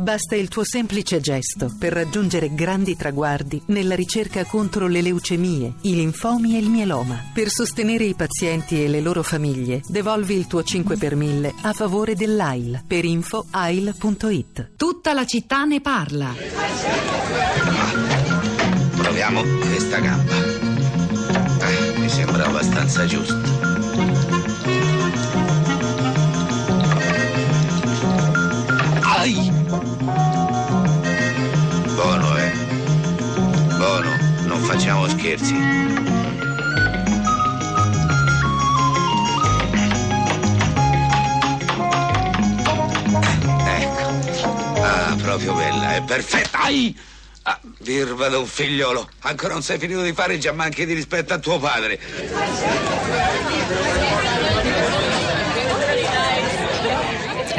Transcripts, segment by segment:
Basta il tuo semplice gesto per raggiungere grandi traguardi nella ricerca contro le leucemie, i linfomi e il mieloma. Per sostenere i pazienti e le loro famiglie, devolvi il tuo 5 per 1000 a favore dell'AIL. Per info AIL.it. Tutta la città ne parla. Proviamo questa gamba. Eh, mi sembra abbastanza giusto. Perfetta. Ai! Ah, virva d'un figliolo, ancora non sei finito di fare già manchi di rispetto a tuo padre.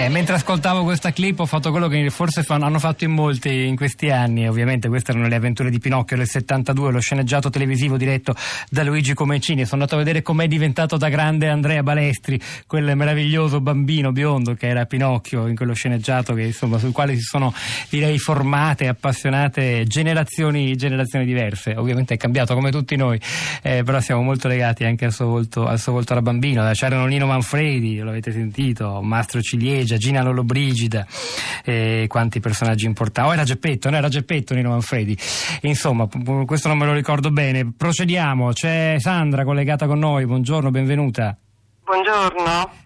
Eh, mentre ascoltavo questa clip ho fatto quello che forse fanno- hanno fatto in molti in questi anni, ovviamente queste erano le avventure di Pinocchio del 72, lo sceneggiato televisivo diretto da Luigi Comencini, sono andato a vedere com'è diventato da grande Andrea Balestri, quel meraviglioso bambino biondo che era Pinocchio in quello sceneggiato che, insomma, sul quale si sono direi formate, appassionate generazioni, generazioni diverse, ovviamente è cambiato come tutti noi, eh, però siamo molto legati anche al suo volto, al suo volto da bambino, c'erano Nino Manfredi, lo avete sentito, Mastro Ciliegia, Gina Lollobrigida, eh, quanti personaggi importanti. Oh, era Geppetto, no? Era Geppetto Nino Manfredi. Insomma, questo non me lo ricordo bene. Procediamo, c'è Sandra collegata con noi, buongiorno, benvenuta. Buongiorno.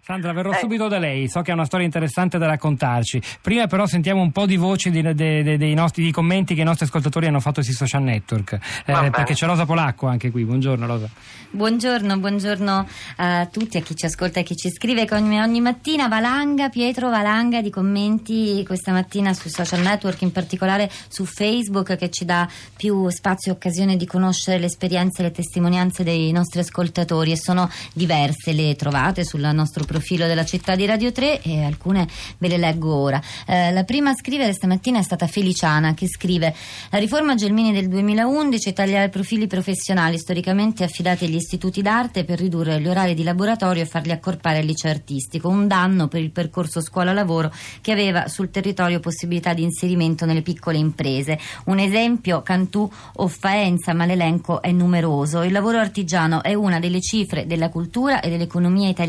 Sandra, verrò Eh. subito da lei, so che ha una storia interessante da raccontarci. Prima però sentiamo un po' di voci di- de- de- dei nostri di commenti che i nostri ascoltatori hanno fatto sui social network. Eh, perché c'è Rosa Polacco anche qui. Buongiorno Rosa. Buongiorno, buongiorno a tutti, a chi ci ascolta e a chi ci scrive come ogni mattina. Valanga, Pietro Valanga di commenti questa mattina sui social network, in particolare su Facebook, che ci dà più spazio e occasione di conoscere le esperienze e le testimonianze dei nostri ascoltatori e sono diverse, le trovate sul nostro profilo della città di Radio 3 e alcune ve le leggo ora. Eh, la prima a scrivere stamattina è stata Feliciana che scrive la riforma Gelmini del 2011 taglia i profili professionali storicamente affidati agli istituti d'arte per ridurre gli orari di laboratorio e farli accorpare al liceo artistico, un danno per il percorso scuola-lavoro che aveva sul territorio possibilità di inserimento nelle piccole imprese. Un esempio, Cantù o Faenza, ma l'elenco è numeroso. Il lavoro artigiano è una delle cifre della cultura e dell'economia italiana.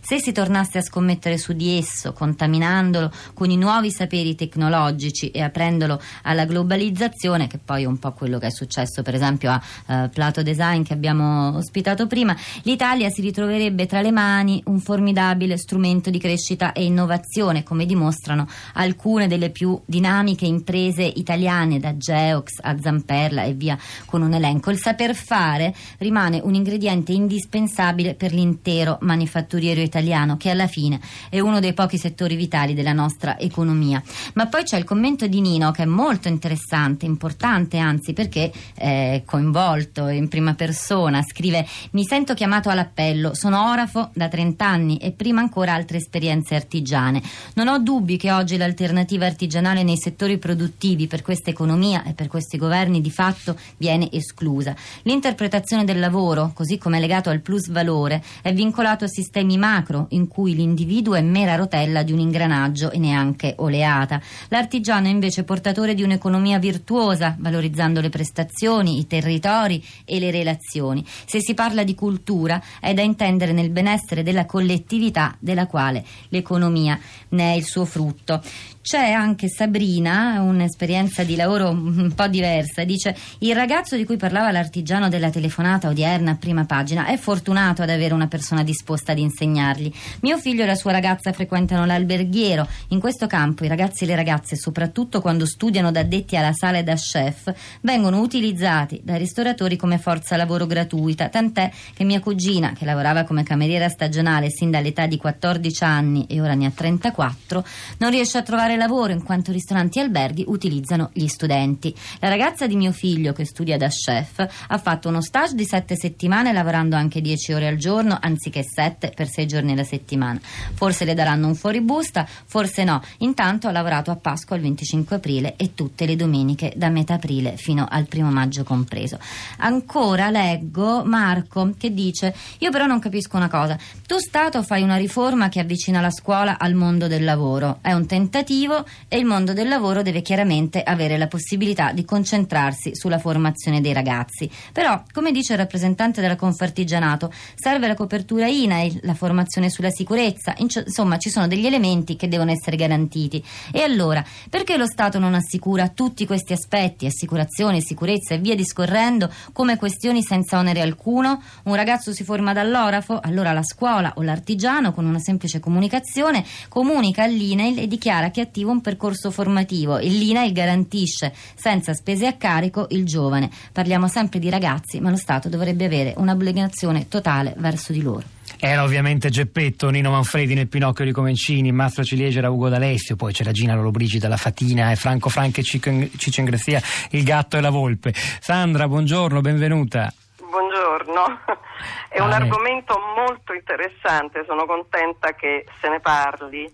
Se si tornasse a scommettere su di esso, contaminandolo con i nuovi saperi tecnologici e aprendolo alla globalizzazione, che poi è un po' quello che è successo per esempio a eh, Plato Design che abbiamo ospitato prima, l'Italia si ritroverebbe tra le mani un formidabile strumento di crescita e innovazione, come dimostrano alcune delle più dinamiche imprese italiane, da Geox a Zamperla e via con un elenco. Il saper fare rimane un ingrediente indispensabile per l'intero manifatturiero italiano, che alla fine è uno dei pochi settori vitali della nostra economia. Ma poi c'è il commento di Nino che è molto interessante, importante anzi perché è coinvolto in prima persona. Scrive: Mi sento chiamato all'appello, sono orafo da 30 anni e prima ancora altre esperienze artigiane. Non ho dubbi che oggi l'alternativa artigianale nei settori produttivi per questa economia e per questi governi di fatto viene esclusa. L'interpretazione del lavoro, così come legato al plus valore, è vincolato sistemi macro in cui l'individuo è mera rotella di un ingranaggio e neanche oleata. L'artigiano è invece portatore di un'economia virtuosa, valorizzando le prestazioni, i territori e le relazioni. Se si parla di cultura è da intendere nel benessere della collettività della quale l'economia ne è il suo frutto. C'è anche Sabrina, un'esperienza di lavoro un po' diversa. Dice: Il ragazzo di cui parlava l'artigiano della telefonata odierna a prima pagina è fortunato ad avere una persona disposta ad insegnargli. Mio figlio e la sua ragazza frequentano l'alberghiero. In questo campo i ragazzi e le ragazze, soprattutto quando studiano da addetti alla sala e da chef, vengono utilizzati dai ristoratori come forza lavoro gratuita. Tant'è che mia cugina, che lavorava come cameriera stagionale sin dall'età di 14 anni e ora ne ha 34, non riesce a trovare lavoro in quanto ristoranti e alberghi utilizzano gli studenti. La ragazza di mio figlio che studia da chef ha fatto uno stage di sette settimane lavorando anche 10 ore al giorno anziché 7 per 6 giorni nella settimana. Forse le daranno un fuoribusta, forse no. Intanto ha lavorato a Pasqua il 25 aprile e tutte le domeniche da metà aprile fino al primo maggio compreso. Ancora leggo Marco che dice: Io però non capisco una cosa. Tu, Stato, fai una riforma che avvicina la scuola al mondo del lavoro. È un tentativo e il mondo del lavoro deve chiaramente avere la possibilità di concentrarsi sulla formazione dei ragazzi. Però, come dice il rappresentante della Confartigianato, serve la copertura INAIL, la formazione sulla sicurezza, insomma ci sono degli elementi che devono essere garantiti. E allora, perché lo Stato non assicura tutti questi aspetti, assicurazione, sicurezza e via discorrendo, come questioni senza onere alcuno? Un ragazzo si forma dall'orafo, allora la scuola o l'artigiano, con una semplice comunicazione, comunica all'INAIL e dichiara che attiva un percorso formativo e l'INAIL garantisce senza spese a carico il giovane. Parliamo sempre di ragazzi, ma lo Stato dovrebbe avere un'obbligazione totale verso di loro. Era ovviamente Geppetto, Nino Manfredi nel Pinocchio di Comencini, Mastro Ciliegia era Ugo D'Alessio, poi c'era Gina Lollobrigida, la Fatina e Franco Franchi e Ciccio Ingressia, il gatto e la volpe. Sandra, buongiorno, benvenuta. Buongiorno, è un ah, argomento molto interessante, sono contenta che se ne parli.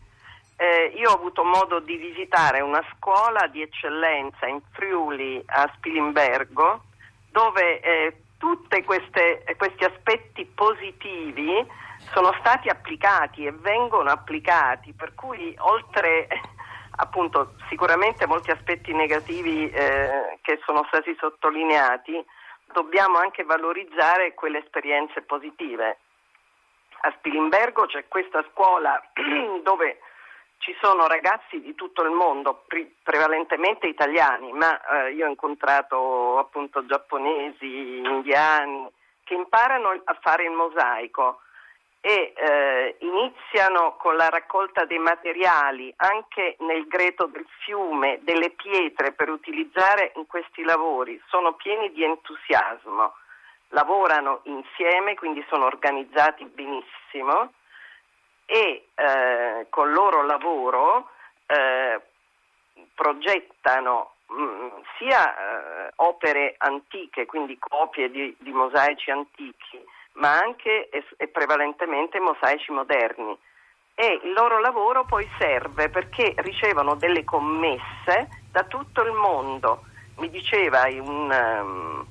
Eh, io ho avuto modo di visitare una scuola di eccellenza in Friuli a Spilimbergo dove eh, tutti questi aspetti sono stati applicati e vengono applicati, per cui oltre appunto sicuramente molti aspetti negativi eh, che sono stati sottolineati, dobbiamo anche valorizzare quelle esperienze positive. A Spilimbergo c'è questa scuola dove ci sono ragazzi di tutto il mondo, pre- prevalentemente italiani, ma eh, io ho incontrato appunto giapponesi, indiani, che imparano a fare il mosaico e eh, iniziano con la raccolta dei materiali anche nel greto del fiume, delle pietre per utilizzare in questi lavori, sono pieni di entusiasmo, lavorano insieme, quindi sono organizzati benissimo e eh, col loro lavoro eh, progettano mm, sia eh, opere antiche, quindi copie di, di, mosaici antichi, ma anche e, e prevalentemente mosaici moderni. E il loro lavoro poi serve perché ricevono delle commesse da tutto il mondo. Mi diceva un, um,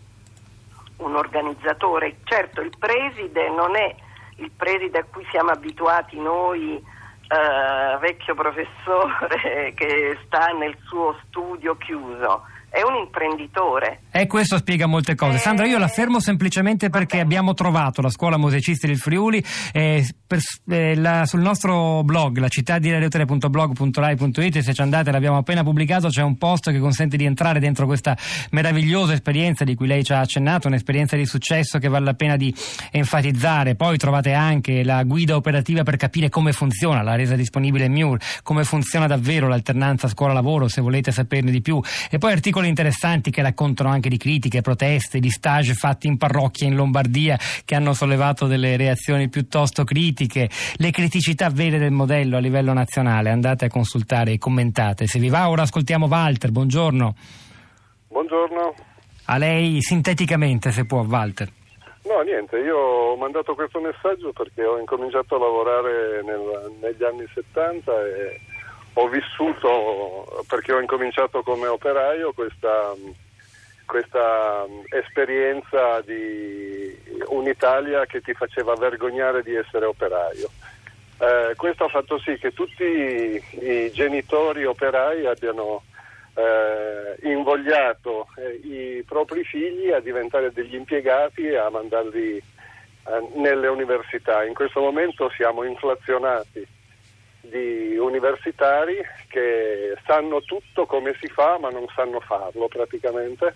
un organizzatore, certo il preside non è il preside a cui siamo abituati noi, eh, vecchio professore che sta nel suo studio chiuso è un imprenditore. E questo spiega molte cose. Eh... Sandra, io la fermo semplicemente perché abbiamo trovato la scuola musicisti del Friuli eh, per, eh, la, sul nostro blog, la città di radiotere.blog.rai.it, se ci andate l'abbiamo appena pubblicato, c'è un post che consente di entrare dentro questa meravigliosa esperienza di cui lei ci ha accennato, un'esperienza di successo che vale la pena di enfatizzare. Poi trovate anche la guida operativa per capire come funziona, la resa disponibile MUR, come funziona davvero l'alternanza scuola-lavoro, se volete saperne di più. E poi articoli articoli interessanti che raccontano anche di critiche, proteste, di stage fatti in parrocchia in Lombardia che hanno sollevato delle reazioni piuttosto critiche, le criticità vere del modello a livello nazionale. Andate a consultare e commentate. Se vi va, ora ascoltiamo Walter. Buongiorno. Buongiorno. A lei sinteticamente, se può, Walter. No, niente, io ho mandato questo messaggio perché ho incominciato a lavorare nel, negli anni 70 e ho vissuto, perché ho incominciato come operaio, questa, questa esperienza di un'Italia che ti faceva vergognare di essere operaio. Eh, questo ha fatto sì che tutti i genitori operai abbiano eh, invogliato eh, i propri figli a diventare degli impiegati e a mandarli eh, nelle università. In questo momento siamo inflazionati di universitari che sanno tutto come si fa ma non sanno farlo praticamente.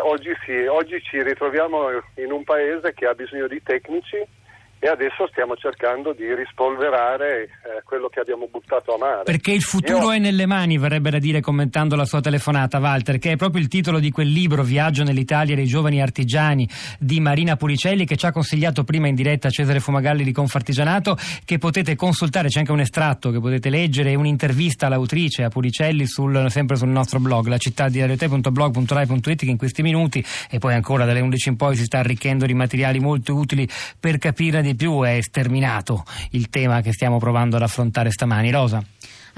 Oggi, sì, oggi ci ritroviamo in un paese che ha bisogno di tecnici e adesso stiamo cercando di rispolverare eh, quello che abbiamo buttato a mare. Perché il futuro Io... è nelle mani, verrebbe da dire commentando la sua telefonata, Walter, che è proprio il titolo di quel libro Viaggio nell'Italia dei giovani artigiani di Marina Pulicelli che ci ha consigliato prima in diretta Cesare Fumagalli di Confartigianato, che potete consultare, c'è anche un estratto che potete leggere, un'intervista all'autrice, a Pulicelli, sul, sempre sul nostro blog, la città di radiote.blog.rai.it che in questi minuti e poi ancora dalle 11 in poi si sta arricchendo di materiali molto utili per capire di più è sterminato il tema che stiamo provando ad affrontare stamani. Rosa.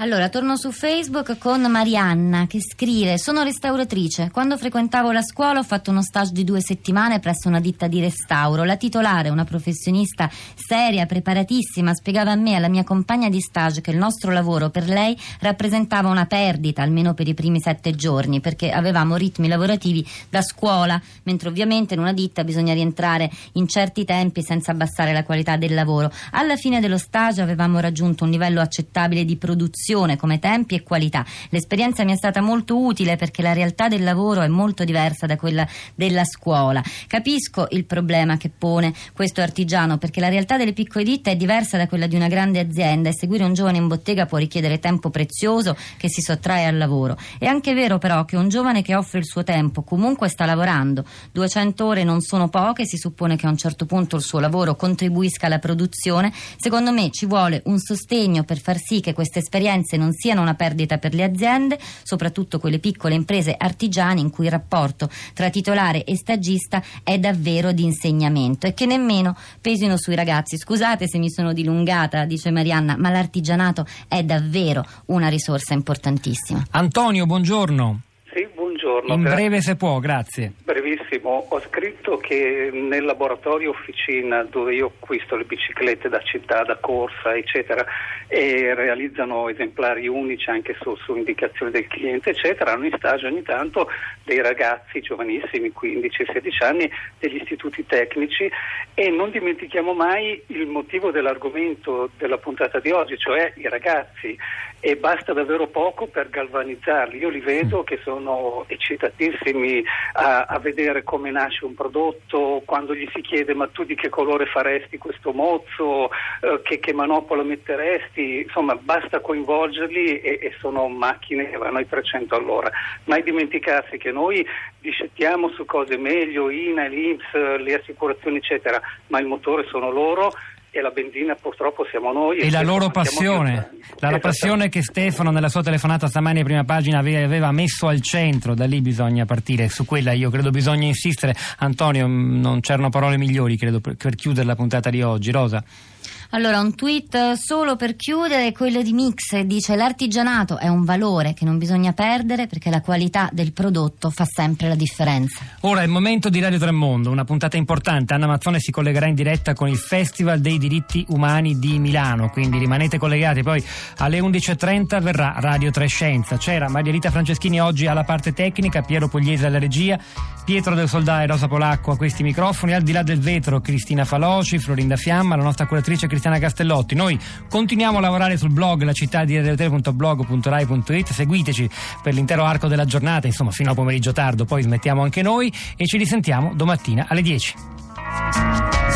Allora, torno su Facebook con Marianna che scrive: Sono restauratrice. Quando frequentavo la scuola ho fatto uno stage di due settimane presso una ditta di restauro. La titolare, una professionista seria, preparatissima, spiegava a me e alla mia compagna di stage che il nostro lavoro per lei rappresentava una perdita, almeno per i primi sette giorni, perché avevamo ritmi lavorativi da scuola, mentre ovviamente in una ditta bisogna rientrare in certi tempi senza abbassare la qualità del lavoro. Alla fine dello stage avevamo raggiunto un livello accettabile di produzione come tempi e qualità. L'esperienza mi è stata molto utile perché la realtà del lavoro è molto diversa da quella della scuola. Capisco il problema che pone questo artigiano perché la realtà delle piccole ditte è diversa da quella di una grande azienda e seguire un giovane in bottega può richiedere tempo prezioso che si sottrae al lavoro. È anche vero però che un giovane che offre il suo tempo comunque sta lavorando. 200 ore non sono poche, si suppone che a un certo punto il suo lavoro contribuisca alla produzione. Secondo me ci vuole un sostegno per far sì che questa esperienza competenze non siano una perdita per le aziende, soprattutto quelle piccole imprese artigiane in cui il rapporto tra titolare e stagista è davvero di insegnamento e che nemmeno pesino sui ragazzi. Scusate se mi sono dilungata, dice Marianna, ma l'artigianato è davvero una risorsa importantissima. Antonio, buongiorno. Sì, buongiorno. In breve se può, grazie. Brevissimo, ho scritto che nel laboratorio officina dove io acquisto le biciclette da città, da corsa, eccetera, e realizzano esemplari unici anche su, su indicazione del cliente, eccetera, hanno in stage ogni tanto dei ragazzi giovanissimi, 15-16 anni, degli istituti tecnici e non dimentichiamo mai il motivo dell'argomento della puntata di oggi, cioè i ragazzi e basta davvero poco per galvanizzarli. Io li vedo che sono eccitatissimi a, a, vedere come nasce un prodotto, quando gli si chiede ma tu di che colore faresti questo mozzo, eh, che, che, manopola metteresti, insomma basta coinvolgerli e, e, sono macchine che vanno ai 300 all'ora. Mai dimenticarsi che noi discettiamo su cose meglio, INA, l'INPS, le assicurazioni eccetera, ma il motore sono loro e la benzina purtroppo siamo noi. E, e la loro passione, la, la passione che Stefano nella sua telefonata stamani a prima pagina aveva, aveva, messo al centro, da lì bisogna partire, su quella io credo bisogna insistere. Antonio, mm, non c'erano parole migliori credo per, per chiudere la puntata di oggi. Rosa. Allora, un tweet solo per chiudere, quello di Mix, dice l'artigianato è un valore che non bisogna perdere perché la qualità del prodotto fa sempre la differenza. Ora è il momento di Radio Tremondo, una puntata importante. Anna Mazzone si collegherà in diretta con il Festival dei diritti umani di Milano, quindi rimanete collegati. Poi alle 11.30 verrà Radio Trescenza. C'era Maria Rita Franceschini oggi alla parte tecnica, Piero Pugliese alla regia, Pietro del Soldà e Rosa Polacco a questi microfoni, al di là del vetro Cristina Faloci, Florinda Fiamma, la nostra curatrice Cristiana Cristiana Castellotti. Noi continuiamo a lavorare sul blog la città di radiotelevisione.blog.rai.it, seguiteci per l'intero arco della giornata, insomma fino al pomeriggio tardo, poi smettiamo anche noi e ci risentiamo domattina alle 10.